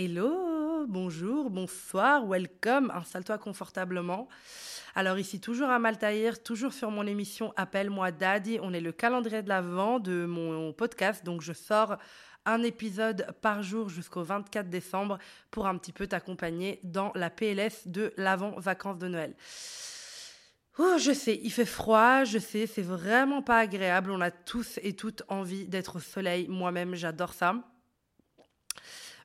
Hello, bonjour, bonsoir, welcome, installe-toi confortablement. Alors ici toujours à Maltaïr, toujours sur mon émission Appelle-moi Daddy, on est le calendrier de l'avant de mon podcast, donc je sors un épisode par jour jusqu'au 24 décembre pour un petit peu t'accompagner dans la PLS de l'avant-vacances de Noël. Oh, je sais, il fait froid, je sais, c'est vraiment pas agréable. On a tous et toutes envie d'être au soleil. Moi-même, j'adore ça.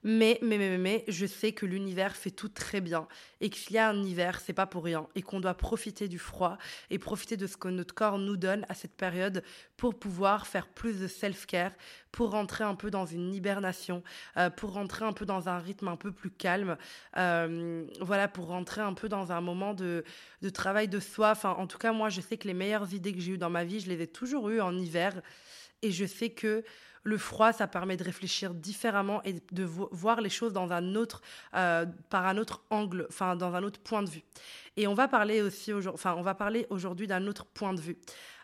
Mais, mais, mais, mais, je sais que l'univers fait tout très bien et qu'il y a un hiver, c'est pas pour rien et qu'on doit profiter du froid et profiter de ce que notre corps nous donne à cette période pour pouvoir faire plus de self-care, pour rentrer un peu dans une hibernation, euh, pour rentrer un peu dans un rythme un peu plus calme, euh, voilà, pour rentrer un peu dans un moment de, de travail de soi. Enfin, en tout cas, moi, je sais que les meilleures idées que j'ai eues dans ma vie, je les ai toujours eues en hiver et je sais que le froid, ça permet de réfléchir différemment et de voir les choses euh, par un autre angle, enfin dans un autre point de vue. Et on va parler aussi, enfin on va parler aujourd'hui d'un autre point de vue.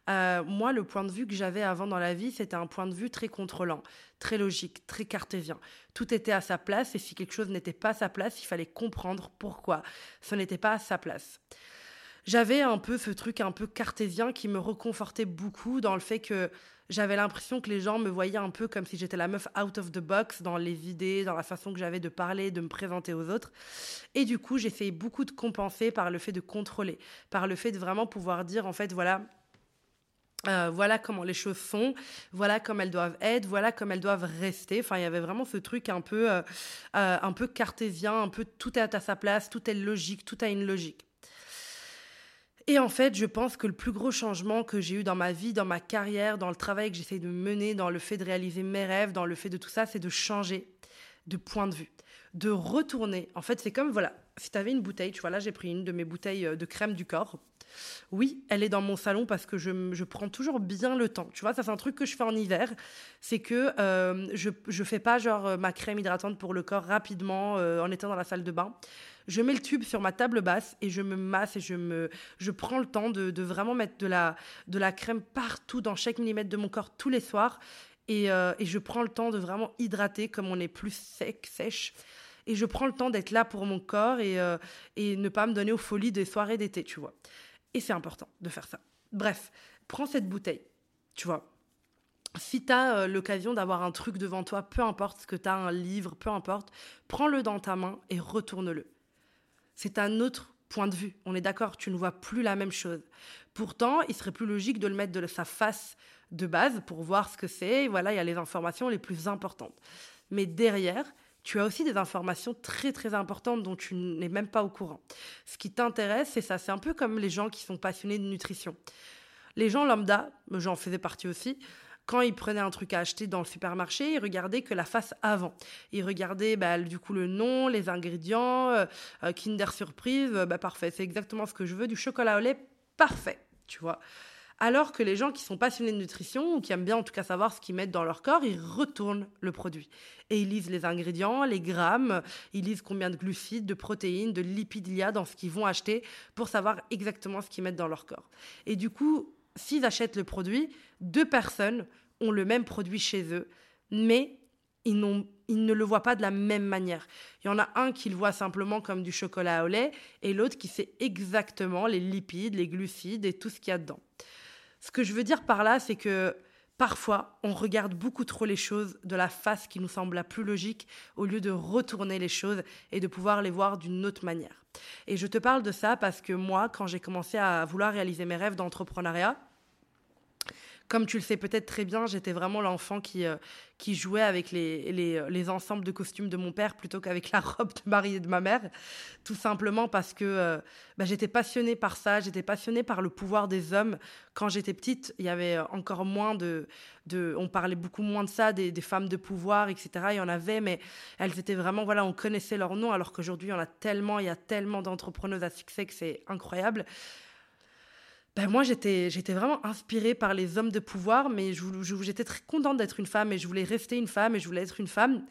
Euh, moi, le point de vue que j'avais avant dans la vie, c'était un point de vue très contrôlant, très logique, très cartésien. Tout était à sa place et si quelque chose n'était pas à sa place, il fallait comprendre pourquoi ce n'était pas à sa place j'avais un peu ce truc un peu cartésien qui me reconfortait beaucoup dans le fait que j'avais l'impression que les gens me voyaient un peu comme si j'étais la meuf out of the box dans les idées, dans la façon que j'avais de parler, de me présenter aux autres. Et du coup, j'essayais beaucoup de compenser par le fait de contrôler, par le fait de vraiment pouvoir dire, en fait, voilà, euh, voilà comment les choses sont, voilà comme elles doivent être, voilà comme elles doivent rester. Enfin, il y avait vraiment ce truc un peu, euh, euh, un peu cartésien, un peu tout est à sa place, tout est logique, tout a une logique. Et en fait, je pense que le plus gros changement que j'ai eu dans ma vie, dans ma carrière, dans le travail que j'essaie de mener, dans le fait de réaliser mes rêves, dans le fait de tout ça, c'est de changer de point de vue, de retourner. En fait, c'est comme, voilà, si tu avais une bouteille, tu vois, là j'ai pris une de mes bouteilles euh, de crème du corps. Oui, elle est dans mon salon parce que je, je prends toujours bien le temps. Tu vois, ça c'est un truc que je fais en hiver. C'est que euh, je ne fais pas genre euh, ma crème hydratante pour le corps rapidement en étant dans la salle de bain je mets le tube sur ma table basse et je me masse et je me je prends le temps de, vraiment mettre de la, de la crème partout dans chaque millimètre de mon corps tous les soirs et, euh, et je prends le temps de vraiment hydrater comme on est plus sec, sèche et je prends le temps d'être là pour mon corps et, euh, et ne pas me donner aux folies des soirées d'été, tu vois. Et c'est important de faire ça. Bref, prends cette bouteille, tu vois. Si tu as euh, l'occasion d'avoir un truc devant toi, peu importe ce que tu as, un livre, peu importe, prends-le dans ta main et retourne-le c'est un autre point de vue. On est d'accord, tu ne vois plus la même chose. Pourtant, il serait plus logique de le mettre de sa face de base pour voir ce que c'est. voilà, il y a les informations les plus importantes. Mais derrière, tu as aussi des informations très très importantes dont tu n'es même pas au courant. Ce qui t'intéresse, c'est ça. C'est un peu comme les gens qui sont passionnés de nutrition. Les gens lambda, j'en faisais partie aussi, quand il prenait un truc à acheter dans le supermarché, il regardait que la face avant. Il regardait bah, du coup le nom, les ingrédients, euh, euh, Kinder Surprise, euh, bah, parfait, c'est exactement ce que je veux, du chocolat au lait, parfait, tu vois. Alors que les gens qui sont passionnés de nutrition, ou qui aiment bien en tout cas savoir ce qu'ils mettent dans leur corps, ils retournent le produit. Et ils lisent les ingrédients, les grammes, ils lisent combien de glucides, de protéines, de lipides il y a dans ce qu'ils vont acheter pour savoir exactement ce qu'ils mettent dans leur corps. Et du coup, s'ils achètent le produit, deux personnes ont le même produit chez eux, mais ils, ne le voient pas de la même manière. Il y en a un qui le voit simplement comme du chocolat au lait et l'autre qui sait exactement les lipides, les glucides et tout ce qu'il y a dedans. Ce que je veux dire par là, c'est que parfois, on regarde beaucoup trop les choses de la face qui nous semble la plus logique au lieu de retourner les choses et de pouvoir les voir d'une autre manière. Et je te parle de ça parce que moi, quand j'ai commencé à vouloir réaliser mes rêves d'entrepreneuriat, comme tu le sais peut-être très bien, j'étais vraiment l'enfant qui, euh, jouait avec les, les, les, ensembles de costumes de mon père plutôt qu'avec la robe de mariée de ma mère. Tout simplement parce que euh, bah, j'étais passionnée par ça, j'étais passionnée par le pouvoir des hommes. Quand j'étais petite, il y avait encore moins de. On parlait beaucoup moins de ça, des, des, femmes de pouvoir, etc. Il y en avait, mais elles étaient vraiment. Voilà, on connaissait leur nom, alors qu'aujourd'hui, il y en a tellement, il y a tellement d'entrepreneuses à succès que c'est incroyable. Ben, moi, j'étais, vraiment inspirée par les hommes de pouvoir, mais j'étais très contente d'être une femme et je voulais rester une femme et je voulais être une femme,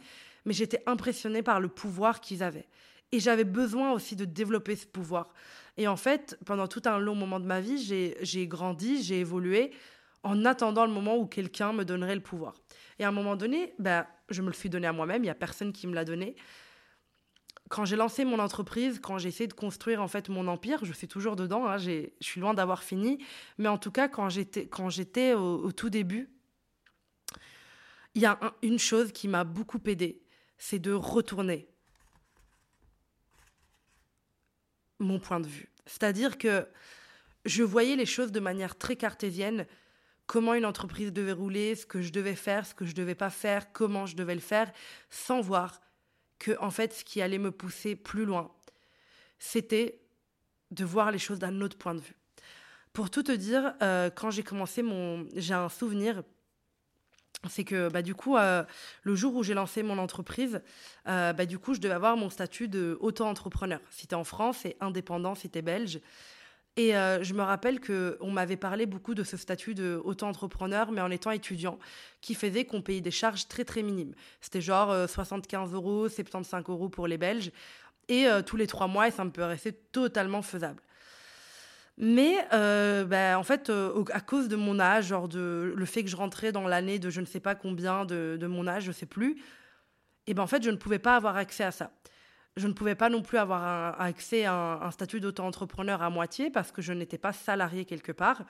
mais j'étais impressionnée par le pouvoir qu'ils avaient. Et j'avais besoin aussi de développer ce pouvoir. Et en fait, pendant tout un long moment de ma vie, j'ai grandi, j'ai évolué en attendant le moment où quelqu'un me donnerait le pouvoir. Et à un moment donné, ben, je me le suis donné à moi-même, il n'y a personne qui me l'a donné. Quand j'ai lancé mon entreprise, quand j'ai essayé de construire en fait mon empire, je suis toujours dedans, hein, je suis loin d'avoir fini, mais en tout cas quand j'étais au, tout début, il y a une chose qui m'a beaucoup aidé, c'est de retourner mon point de vue. C'est-à-dire que je voyais les choses de manière très cartésienne, comment une entreprise devait rouler, ce que je devais faire, ce que je devais pas faire, comment je devais le faire, sans voir que en fait ce qui allait me pousser plus loin, c'était de voir les choses d'un autre point de vue. Pour tout te dire, euh, quand j'ai commencé mon, j'ai un souvenir, c'est que bah, du coup, euh, le jour où j'ai lancé mon entreprise, euh, bah, du coup, je devais avoir mon statut de auto-entrepreneur. Si tu en France, c'est indépendant, si tu belge. Et euh, je me rappelle qu'on m'avait parlé beaucoup de ce statut de auto-entrepreneur, mais en étant étudiant, qui faisait qu'on payait des charges très très minimes. C'était genre 75 euh, euros, 75 euros pour les Belges, et euh, tous les trois mois, et ça me paraissait totalement faisable. Mais bah, en fait, à cause de mon âge, genre de le fait que je rentrais dans l'année de je ne sais pas combien de, de mon âge, je ne sais plus, et ben en fait, je ne pouvais pas avoir accès à ça je ne pouvais pas non plus avoir accès à un, statut d'auto-entrepreneur à moitié parce que je n'étais pas salarié quelque part.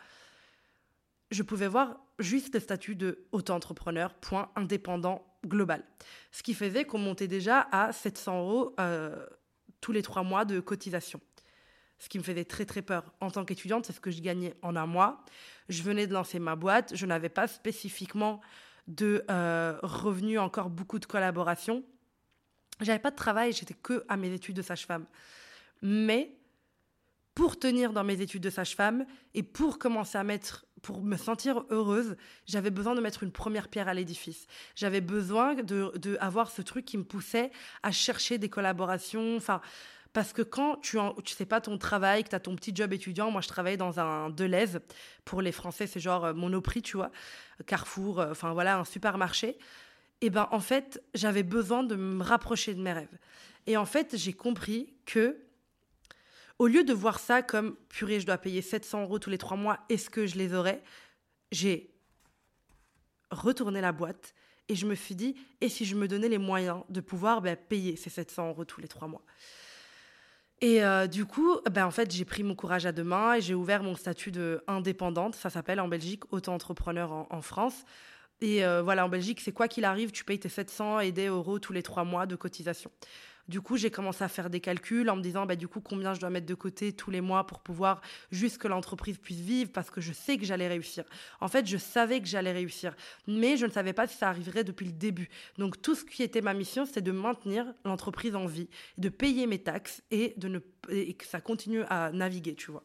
Je pouvais voir juste le statut de auto-entrepreneur, point indépendant global. Ce qui faisait qu'on montait déjà à 700 euros euh, tous les trois mois de cotisation. Ce qui me faisait très très peur. En tant qu'étudiante, c'est ce que je gagnais en un mois. Je venais de lancer ma boîte. Je n'avais pas spécifiquement de euh, revenus, encore beaucoup de collaborations. J'avais pas de travail, j'étais que à mes études de sage-femme. Mais pour tenir dans mes études de sage-femme et pour commencer à mettre, pour me sentir heureuse, j'avais besoin de mettre une première pierre à l'édifice. J'avais besoin de, de, avoir ce truc qui me poussait à chercher des collaborations. Enfin, parce que quand tu ne tu sais pas ton travail, que tu as ton petit job étudiant, moi je travaillais dans un Deleuze, pour les Français c'est genre euh, Monoprix, tu vois, Carrefour, euh, enfin voilà, un supermarché et eh ben en fait, j'avais besoin de me rapprocher de mes rêves. Et en fait, j'ai compris que au lieu de voir ça comme purée, je dois payer 700 euros tous les trois mois, est-ce que je les aurais? J'ai retourné la boîte et je me suis dit, et si je me donnais les moyens de pouvoir ben, payer ces 700 euros tous les trois mois? Et euh, du coup, ben, en fait, j'ai pris mon courage à deux mains et j'ai ouvert mon statut de indépendante. Ça s'appelle en Belgique auto-entrepreneur en France. Et euh, voilà, en Belgique, c'est quoi qu'il arrive, tu payes tes 700 et des euros tous les trois mois de cotisation. Du coup, j'ai commencé à faire des calculs en me disant, bah, du coup, combien je dois mettre de côté tous les mois pour pouvoir juste que l'entreprise puisse vivre parce que je sais que j'allais réussir. En fait, je savais que j'allais réussir, mais je ne savais pas si ça arriverait depuis le début. Donc, tout ce qui était ma mission, c'était de maintenir l'entreprise en vie, de payer mes taxes et, de ne, et que ça continue à naviguer, tu vois.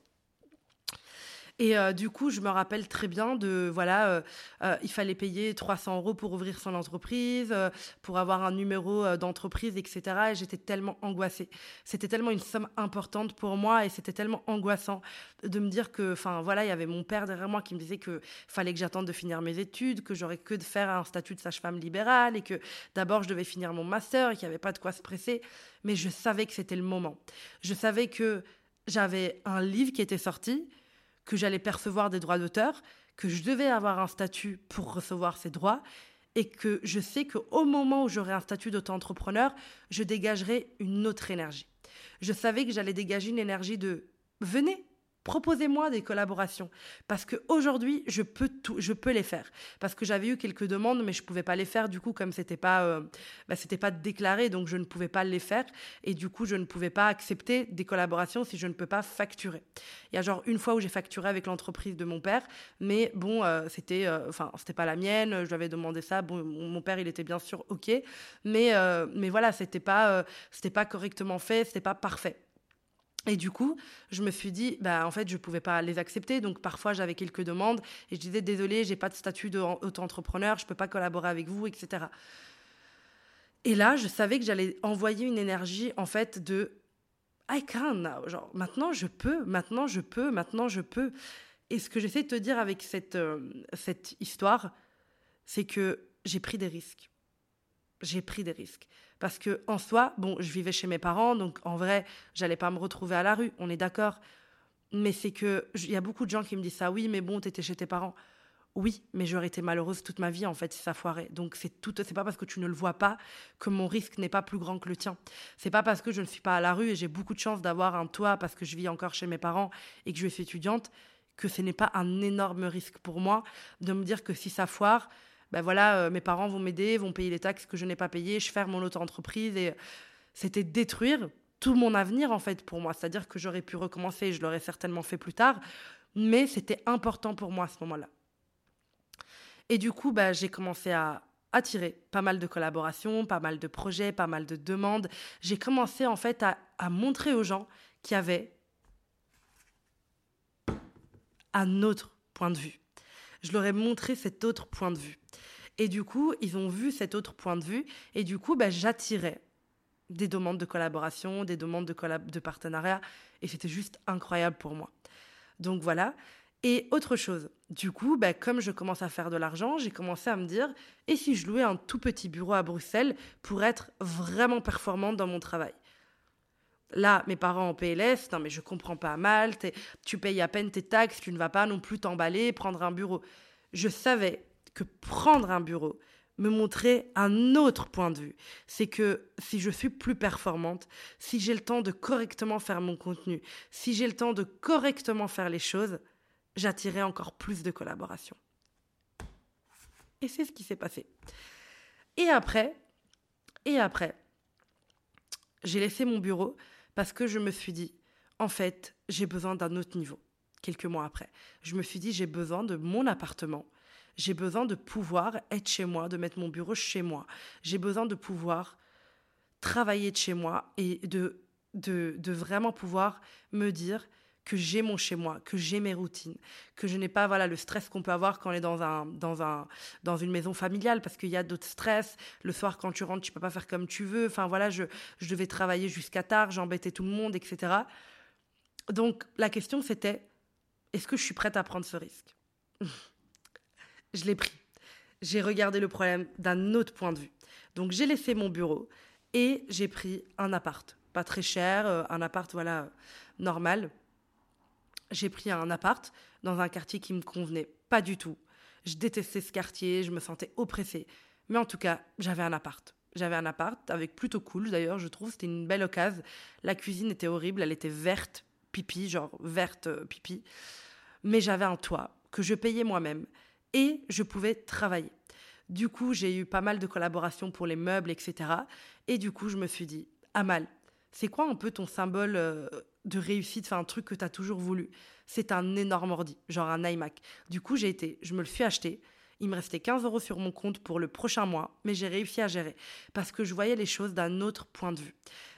Et euh, du coup, je me rappelle très bien de, voilà, euh, euh, il fallait payer 300 euros pour ouvrir son entreprise, pour avoir un numéro d'entreprise, etc. Et j'étais tellement angoissée. C'était tellement une somme importante pour moi et c'était tellement angoissant de me dire que, enfin, voilà, il y avait mon père derrière moi qui me disait que fallait que j'attende de finir mes études, que j'aurais que de faire un statut de sage-femme libérale et que d'abord je devais finir mon master et qu'il n'y avait pas de quoi se presser. Mais je savais que c'était le moment. Je savais que j'avais un livre qui était sorti, que j'allais percevoir des droits d'auteur, que je devais avoir un statut pour recevoir ces droits et que je sais qu'au moment où j'aurai un statut d'auto-entrepreneur, je dégagerai une autre énergie. Je savais que j'allais dégager une énergie de venez, Proposez-moi des collaborations parce qu'aujourd'hui, je peux tout, je peux les faire parce que j'avais eu quelques demandes mais je pouvais pas les faire du coup comme c'était pas euh, bah, c'était pas déclaré donc je ne pouvais pas les faire et du coup je ne pouvais pas accepter des collaborations si je ne peux pas facturer. Il y a genre une fois où j'ai facturé avec l'entreprise de mon père mais bon euh, c'était euh, enfin c'était pas la mienne, je lui avais demandé ça bon mon père il était bien sûr OK mais mais voilà, c'était pas c'était pas correctement fait, c'était pas parfait. Et du coup, je me suis dit, bah, en fait, je ne pouvais pas les accepter. Donc, parfois, j'avais quelques demandes et je disais, désolé, j'ai pas de statut d'auto-entrepreneur, je peux pas collaborer avec vous, etc. Et là, je savais que j'allais envoyer une énergie, en fait, de I can now. Genre, maintenant, je peux, maintenant, je peux, maintenant, je peux. Et ce que j'essaie de te dire avec cette, euh, cette histoire, c'est que j'ai pris des risques. J'ai pris des risques. Parce que en soi, bon, je vivais chez mes parents, donc en vrai, j'allais pas me retrouver à la rue, on est d'accord. Mais c'est que il y a beaucoup de gens qui me disent ça, oui, mais bon, t'étais chez tes parents. Oui, mais j'aurais été malheureuse toute ma vie en fait si ça foirait. Donc c'est tout, c'est pas parce que tu ne le vois pas que mon risque n'est pas plus grand que le tien. C'est pas parce que je ne suis pas à la rue et j'ai beaucoup de chance d'avoir un toit parce que je vis encore chez mes parents et que je suis étudiante que ce n'est pas un énorme risque pour moi de me dire que si ça foire, ben voilà, euh, mes parents vont m'aider, vont payer les taxes que je n'ai pas payées, je ferme mon auto-entreprise et c'était détruire tout mon avenir en fait pour moi. C'est-à-dire que j'aurais pu recommencer, je l'aurais certainement fait plus tard, mais c'était important pour moi à ce moment-là. Et du coup, bah, j'ai commencé à attirer pas mal de collaborations, pas mal de projets, pas mal de demandes. J'ai commencé en fait à, à montrer aux gens qu'il y avait un autre point de vue. Je leur ai montré cet autre point de vue. Et du coup, ils ont vu cet autre point de vue. Et du coup, bah, j'attirais des demandes de collaboration, des demandes de, partenariat. Et c'était juste incroyable pour moi. Donc voilà. Et autre chose, du coup, bah, comme je commence à faire de l'argent, j'ai commencé à me dire, et si je louais un tout petit bureau à Bruxelles pour être vraiment performante dans mon travail? Là, mes parents en PLS, non mais je comprends pas mal, tu payes à peine tes taxes, tu ne vas pas non plus t'emballer, prendre un bureau. Je savais que prendre un bureau me montrait un autre point de vue. C'est que si je suis plus performante, si j'ai le temps de correctement faire mon contenu, si j'ai le temps de correctement faire les choses, j'attirais encore plus de collaborations. Et c'est ce qui s'est passé. Et après, et après, j'ai laissé mon bureau parce que je me suis dit, en fait, j'ai besoin d'un autre niveau. Quelques mois après, je me suis dit, j'ai besoin de mon appartement. J'ai besoin de pouvoir être chez moi, de mettre mon bureau chez moi. J'ai besoin de pouvoir travailler de chez moi et de, de, de vraiment pouvoir me dire, que j'ai mon chez moi, que j'ai mes routines, que je n'ai pas voilà le stress qu'on peut avoir quand on est dans un dans un dans une maison familiale parce qu'il y a d'autres stress. Le soir quand tu rentres, tu peux pas faire comme tu veux. Enfin voilà, je je devais travailler jusqu'à tard, j'embêtais tout le monde, etc. Donc la question c'était est-ce que je suis prête à prendre ce risque? Je l'ai pris. J'ai regardé le problème d'un autre point de vue. Donc j'ai laissé mon bureau et j'ai pris un appart, pas très cher, euh, un appart voilà normal j'ai pris un appart dans un quartier qui me convenait pas du tout. Je détestais ce quartier, je me sentais oppressée. Mais en tout cas, j'avais un appart. J'avais un appart avec plutôt cool d'ailleurs, je trouve. C'était une belle occasion. La cuisine était horrible, elle était verte, pipi, genre verte, euh, pipi. Mais j'avais un toit que je payais moi-même et je pouvais travailler. Du coup, j'ai eu pas mal de collaborations pour les meubles, etc. Et du coup, je me suis dit, Amal, c'est quoi un peu ton symbole euh, de réussite, enfin un truc que tu as toujours voulu. C'est un énorme ordi, genre un iMac. Du coup, j'ai été, je me le suis acheté. Il me restait 15 euros sur mon compte pour le prochain mois, mais j'ai réussi à gérer parce que je voyais les choses d'un autre point de vue.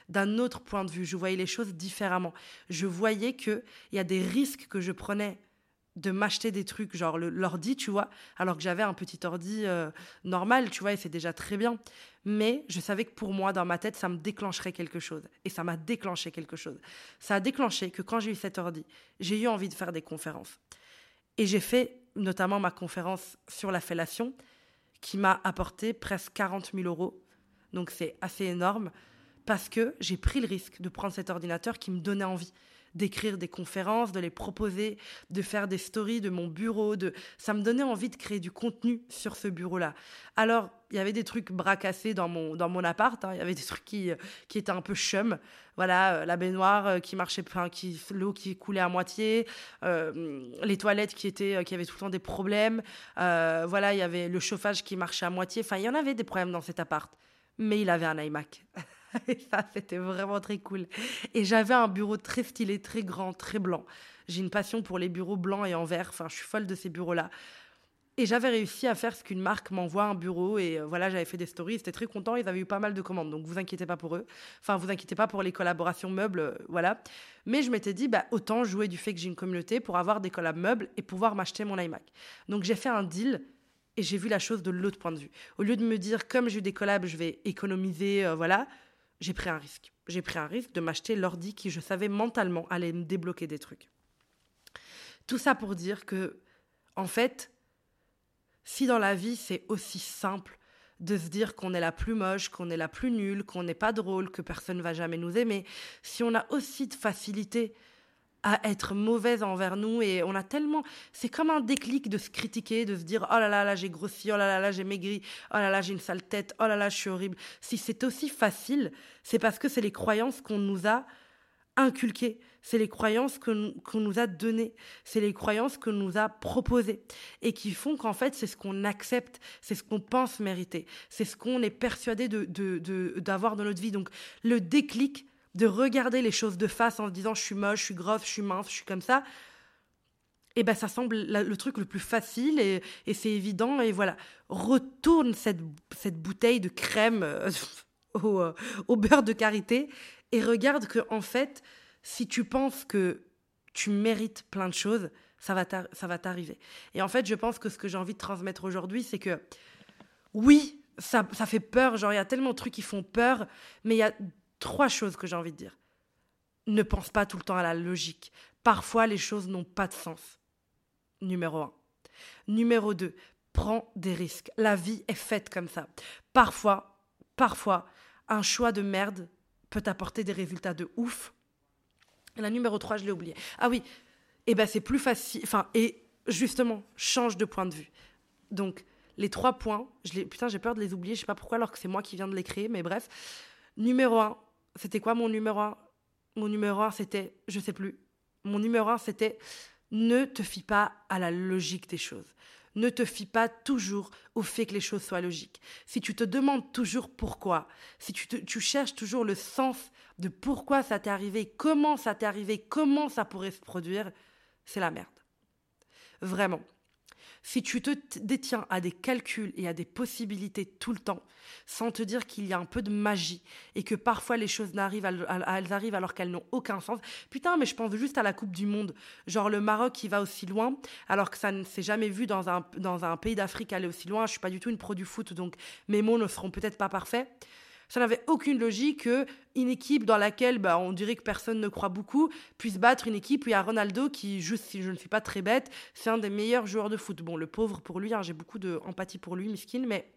D'un autre point de vue, je voyais les choses différemment. Je voyais qu'il y a des risques que je prenais de m'acheter des trucs, genre l'ordi, tu vois, alors que j'avais un petit ordi euh, normal, tu vois, et c'est déjà très bien. Mais je savais que pour moi, dans ma tête, ça me déclencherait quelque chose. Et ça m'a déclenché quelque chose. Ça a déclenché que quand j'ai eu cet ordi, j'ai eu envie de faire des conférences. Et j'ai fait notamment ma conférence sur la fellation, qui m'a apporté presque 40 000 euros. Donc c'est assez énorme, parce que j'ai pris le risque de prendre cet ordinateur qui me donnait envie d'écrire des conférences, de les proposer, de faire des stories de mon bureau. De... Ça me donnait envie de créer du contenu sur ce bureau-là. Alors, il y avait des trucs bracassés dans mon, dans mon appart. Hein. Il y avait des trucs qui, qui étaient un peu chum. Voilà, euh, la baignoire euh, qui marchait, enfin, qui, l'eau qui coulait à moitié, euh, les toilettes qui étaient, qui avaient tout le temps des problèmes. voilà, il y avait le chauffage qui marchait à moitié. Enfin, il y en avait des problèmes dans cet appart. Mais il avait un iMac. Et ça, c'était vraiment très cool. Et j'avais un bureau très stylé, très grand, très blanc. J'ai une passion pour les bureaux blancs et en vert. Enfin, je suis folle de ces bureaux-là. Et j'avais réussi à faire ce qu'une marque m'envoie un bureau. Et euh, voilà, j'avais fait des stories. Ils étaient très contents. Ils avaient eu pas mal de commandes. Donc, vous inquiétez pas pour eux. Enfin, vous inquiétez pas pour les collaborations meubles. Euh, voilà. Mais je m'étais dit, bah, autant jouer du fait que j'ai une communauté pour avoir des collabs meubles et pouvoir m'acheter mon iMac. Donc, j'ai fait un deal et j'ai vu la chose de l'autre point de vue. Au lieu de me dire, comme j'ai eu des collabs, je vais économiser, euh, voilà j'ai pris un risque. J'ai pris un risque de m'acheter l'ordi qui, je savais mentalement, allait me débloquer des trucs. Tout ça pour dire que, en fait, si dans la vie c'est aussi simple de se dire qu'on est la plus moche, qu'on est la plus nulle, qu'on n'est pas drôle, que personne ne va jamais nous aimer, si on a aussi de facilité à être mauvaise envers nous et on a tellement c'est comme un déclic de se critiquer de se dire oh là là là j'ai grossi oh là là là j'ai maigri oh là là j'ai une sale tête oh là là je suis horrible. Si c'est aussi facile c'est parce que c'est les croyances qu'on nous a inculquées. C'est les croyances qu'on nous a données, c'est les croyances qu'on nous a proposées et qui font qu'en fait c'est ce qu'on accepte, c'est ce qu'on pense mériter, c'est ce qu'on est persuadé d'avoir de, dans notre vie. Donc le déclic de regarder les choses de face en se disant je suis moche, je suis grosse, je suis mince, je suis comme ça, et eh ben ça semble le truc le plus facile et, c'est évident et voilà retourne cette, cette bouteille de crème euh, au, euh, au, beurre de karité et regarde que en fait si tu penses que tu mérites plein de choses, ça va t'arriver. Et en fait, je pense que ce que j'ai envie de transmettre aujourd'hui, c'est que oui, ça, ça fait peur, genre il y a tellement de trucs qui font peur, mais il y a trois choses que j'ai envie de dire. Ne pense pas tout le temps à la logique. Parfois, les choses n'ont pas de sens. Numéro un. Numéro deux, prends des risques. La vie est faite comme ça. Parfois, parfois, un choix de merde peut apporter des résultats de ouf la numéro 3, je l'ai oublié. Ah oui, eh ben c'est plus facile. Enfin, et justement, change de point de vue. Donc, les trois points, putain, j'ai peur de les oublier, je sais pas pourquoi, alors que c'est moi qui viens de les créer, mais bref. Numéro 1, c'était quoi mon numéro 1 Mon numéro 1, c'était, je sais plus. Mon numéro 1, c'était ne te fie pas à la logique des choses. Ne te fie pas toujours au fait que les choses soient logiques. Si tu te demandes toujours pourquoi, si tu, tu cherches toujours le sens de pourquoi ça t'est arrivé, comment ça t'est arrivé, comment ça pourrait se produire, c'est la merde. Vraiment. Si tu te détiens à des calculs et à des possibilités tout le temps, sans te dire qu'il y a un peu de magie et que parfois les choses arrivent alors qu'elles n'ont aucun sens. Putain, mais je pense juste à la Coupe du Monde. Genre le Maroc qui va aussi loin, alors que ça ne s'est jamais vu dans un, dans un pays d'Afrique aller aussi loin. Je suis pas du tout une pro du foot, donc mes mots ne seront peut-être pas parfaits. Ça n'avait aucune logique qu'une équipe dans laquelle bah, on dirait que personne ne croit beaucoup puisse battre une équipe où il y a Ronaldo qui, juste si je ne suis pas très bête, c'est un des meilleurs joueurs de foot. Bon, le pauvre pour lui, hein, j'ai beaucoup d'empathie pour lui, miskin, mais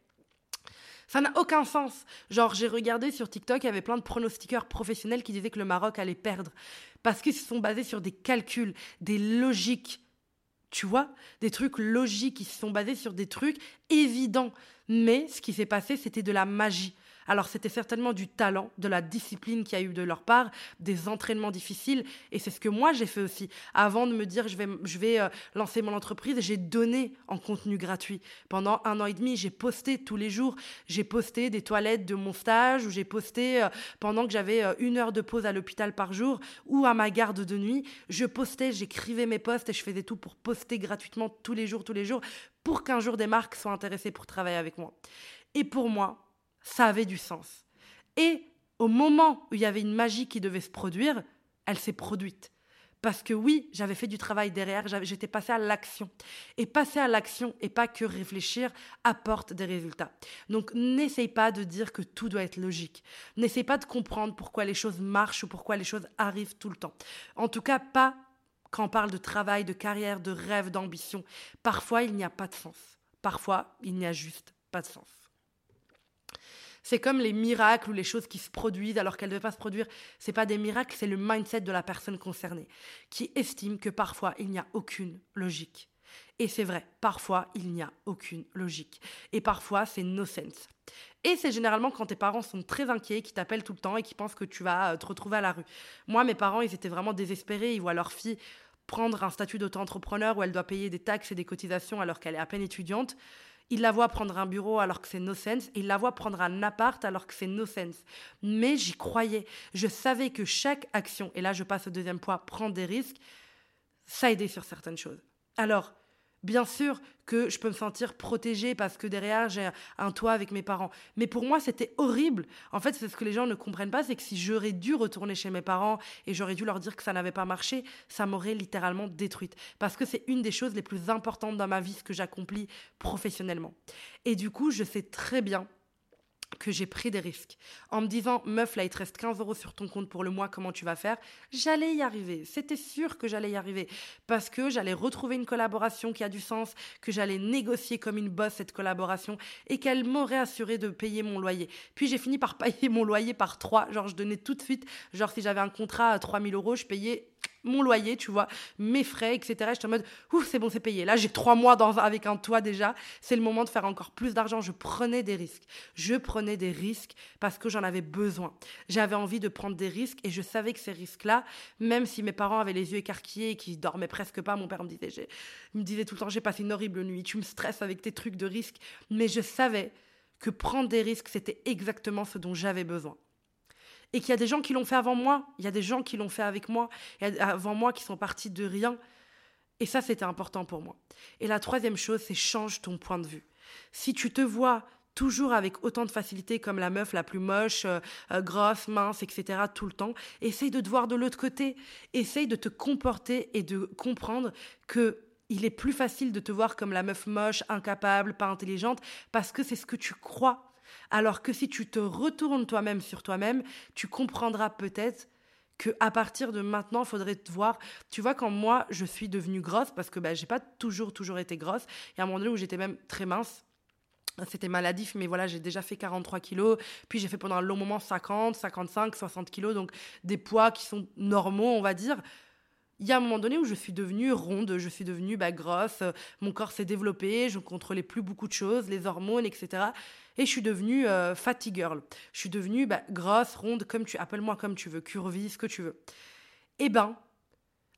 ça n'a aucun sens. Genre, j'ai regardé sur TikTok, il y avait plein de pronostiqueurs professionnels qui disaient que le Maroc allait perdre. Parce qu'ils se sont basés sur des calculs, des logiques. Tu vois Des trucs logiques qui se sont basés sur des trucs évidents. Mais ce qui s'est passé, c'était de la magie. Alors c'était certainement du talent, de la discipline qu'il y a eu de leur part, des entraînements difficiles. Et c'est ce que moi j'ai fait aussi. Avant de me dire je vais, je vais euh, lancer mon entreprise, j'ai donné en contenu gratuit. Pendant un an et demi, j'ai posté tous les jours. J'ai posté des toilettes de mon stage ou j'ai posté euh, pendant que j'avais euh, une heure de pause à l'hôpital par jour ou à ma garde de nuit. Je postais, j'écrivais mes posts et je faisais tout pour poster gratuitement tous les jours, tous les jours, pour qu'un jour des marques soient intéressées pour travailler avec moi. Et pour moi, ça avait du sens. Et au moment où il y avait une magie qui devait se produire, elle s'est produite. Parce que oui, j'avais fait du travail derrière, j'étais passé à l'action. Et passer à l'action et pas que réfléchir apporte des résultats. Donc n'essaye pas de dire que tout doit être logique. N'essaye pas de comprendre pourquoi les choses marchent ou pourquoi les choses arrivent tout le temps. En tout cas, pas quand on parle de travail, de carrière, de rêve, d'ambition. Parfois, il n'y a pas de sens. Parfois, il n'y a juste pas de sens. C'est comme les miracles ou les choses qui se produisent alors qu'elles ne devaient pas se produire. C'est pas des miracles, c'est le mindset de la personne concernée qui estime que parfois il n'y a aucune logique. Et c'est vrai, parfois il n'y a aucune logique. Et parfois c'est no sense. Et c'est généralement quand tes parents sont très inquiets, qui t'appellent tout le temps et qui pensent que tu vas euh, te retrouver à la rue. Moi, mes parents, ils étaient vraiment désespérés. Ils voient leur fille prendre un statut d'auto-entrepreneur où elle doit payer des taxes et des cotisations alors qu'elle est à peine étudiante. Il la voit prendre un bureau alors que c'est no sense. Il la voit prendre un appart alors que c'est no sense. Mais j'y croyais. Je savais que chaque action, et là je passe au deuxième point, prendre des risques, ça aidait sur certaines choses. Alors, Bien sûr que je peux me sentir protégée parce que derrière j'ai un toit avec mes parents. Mais pour moi, c'était horrible. En fait, c'est ce que les gens ne comprennent pas, c'est que si j'aurais dû retourner chez mes parents et j'aurais dû leur dire que ça n'avait pas marché, ça m'aurait littéralement détruite. Parce que c'est une des choses les plus importantes dans ma vie, ce que j'accomplis professionnellement. Et du coup, je sais très bien que j'ai pris des risques. En me disant, meuf, là, il te reste 15 euros sur ton compte pour le mois, comment tu vas faire? J'allais y arriver. C'était sûr que j'allais y arriver. Parce que j'allais retrouver une collaboration qui a du sens, que j'allais négocier comme une bosse cette collaboration et qu'elle m'aurait assuré de payer mon loyer. Puis j'ai fini par payer mon loyer par trois. Genre, je donnais tout de suite, genre, si j'avais un contrat à 3000 euros, je payais mon loyer, tu vois, mes frais, etc. J'étais en mode, ouf, c'est bon, c'est payé. Là, j'ai trois mois dans, avec un toit déjà. C'est le moment de faire encore plus d'argent. Je prenais des risques. Je prenais des risques parce que j'en avais besoin. J'avais envie de prendre des risques et je savais que ces risques-là, même si mes parents avaient les yeux écarquillés et qu'ils dormaient presque pas, mon père me disait, me disait tout le temps, j'ai passé une horrible nuit, tu me stresses avec tes trucs de risques. Mais je savais que prendre des risques, c'était exactement ce dont j'avais besoin et qu'il y a des gens qui l'ont fait avant moi, il y a des gens qui l'ont fait avec moi, et avant moi qui sont partis de rien. Et ça, c'était important pour moi. Et la troisième chose, c'est change ton point de vue. Si tu te vois toujours avec autant de facilité comme la meuf la plus moche, euh, euh, grosse, mince, etc. tout le temps, essaye de te voir de l'autre côté. Essaye de te comporter et de comprendre que il est plus facile de te voir comme la meuf moche, incapable, pas intelligente, parce que c'est ce que tu crois alors que si tu te retournes toi-même sur toi-même, tu comprendras peut-être que à partir de maintenant, faudrait te voir. Tu vois, quand moi, je suis devenue grosse, parce que bah, j'ai pas toujours, toujours été grosse, il y a un moment donné où j'étais même très mince. C'était maladif, mais voilà, j'ai déjà fait 43 kilos. Puis j'ai fait pendant un long moment 50, 55, 60 kilos, donc des poids qui sont normaux, on va dire il y a un moment donné où je suis devenue ronde, je suis devenue bah, grosse, mon corps s'est développé, je contrôlais plus beaucoup de choses, les hormones, etc. Et je suis devenue euh, girl. Je suis devenue bah, grosse, ronde, comme tu appelle-moi comme tu veux, curvy, ce que tu veux. Eh ben,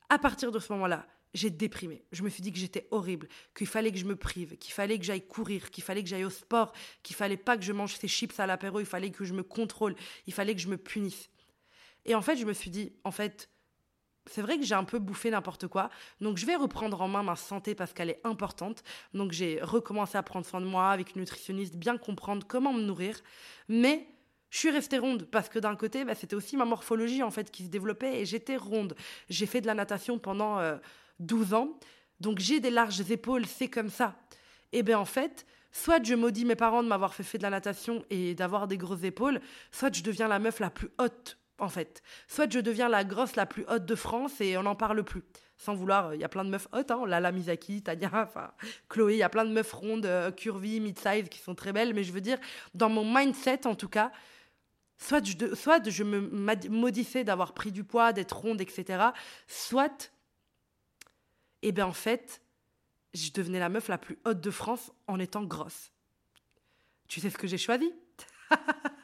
à partir de ce moment-là, j'ai déprimé. Je me suis dit que j'étais horrible, qu'il fallait que je me prive, qu'il fallait que j'aille courir, qu'il fallait que j'aille au sport, qu'il fallait pas que je mange ces chips à l'apéro, il fallait que je me contrôle, il fallait que je me punisse. Et en fait, je me suis dit, en fait, c'est vrai que j'ai un peu bouffé n'importe quoi. Donc je vais reprendre en main ma santé parce qu'elle est importante. Donc j'ai recommencé à prendre soin de moi avec une nutritionniste, bien comprendre comment me nourrir. Mais je suis restée ronde parce que d'un côté, bah, c'était aussi ma morphologie en fait qui se développait et j'étais ronde. J'ai fait de la natation pendant 12 euh, ans. Donc j'ai des larges épaules, c'est comme ça. Et bien en fait, soit je maudis mes parents de m'avoir fait, fait de la natation et d'avoir des grosses épaules, soit je deviens la meuf la plus haute en fait. Soit je deviens la grosse la plus haute de France et on n'en parle plus. Sans vouloir, il y a plein de meufs hautes, hein, Lala Misaki, Tania, enfin, Chloé, il y a plein de meufs rondes, euh, curvy, mid-size qui sont très belles, mais je veux dire, dans mon mindset en tout cas, soit je, soit je me modifiais d'avoir pris du poids, d'être ronde, etc. Soit, et eh bien en fait, je devenais la meuf la plus haute de France en étant grosse. Tu sais ce que j'ai choisi?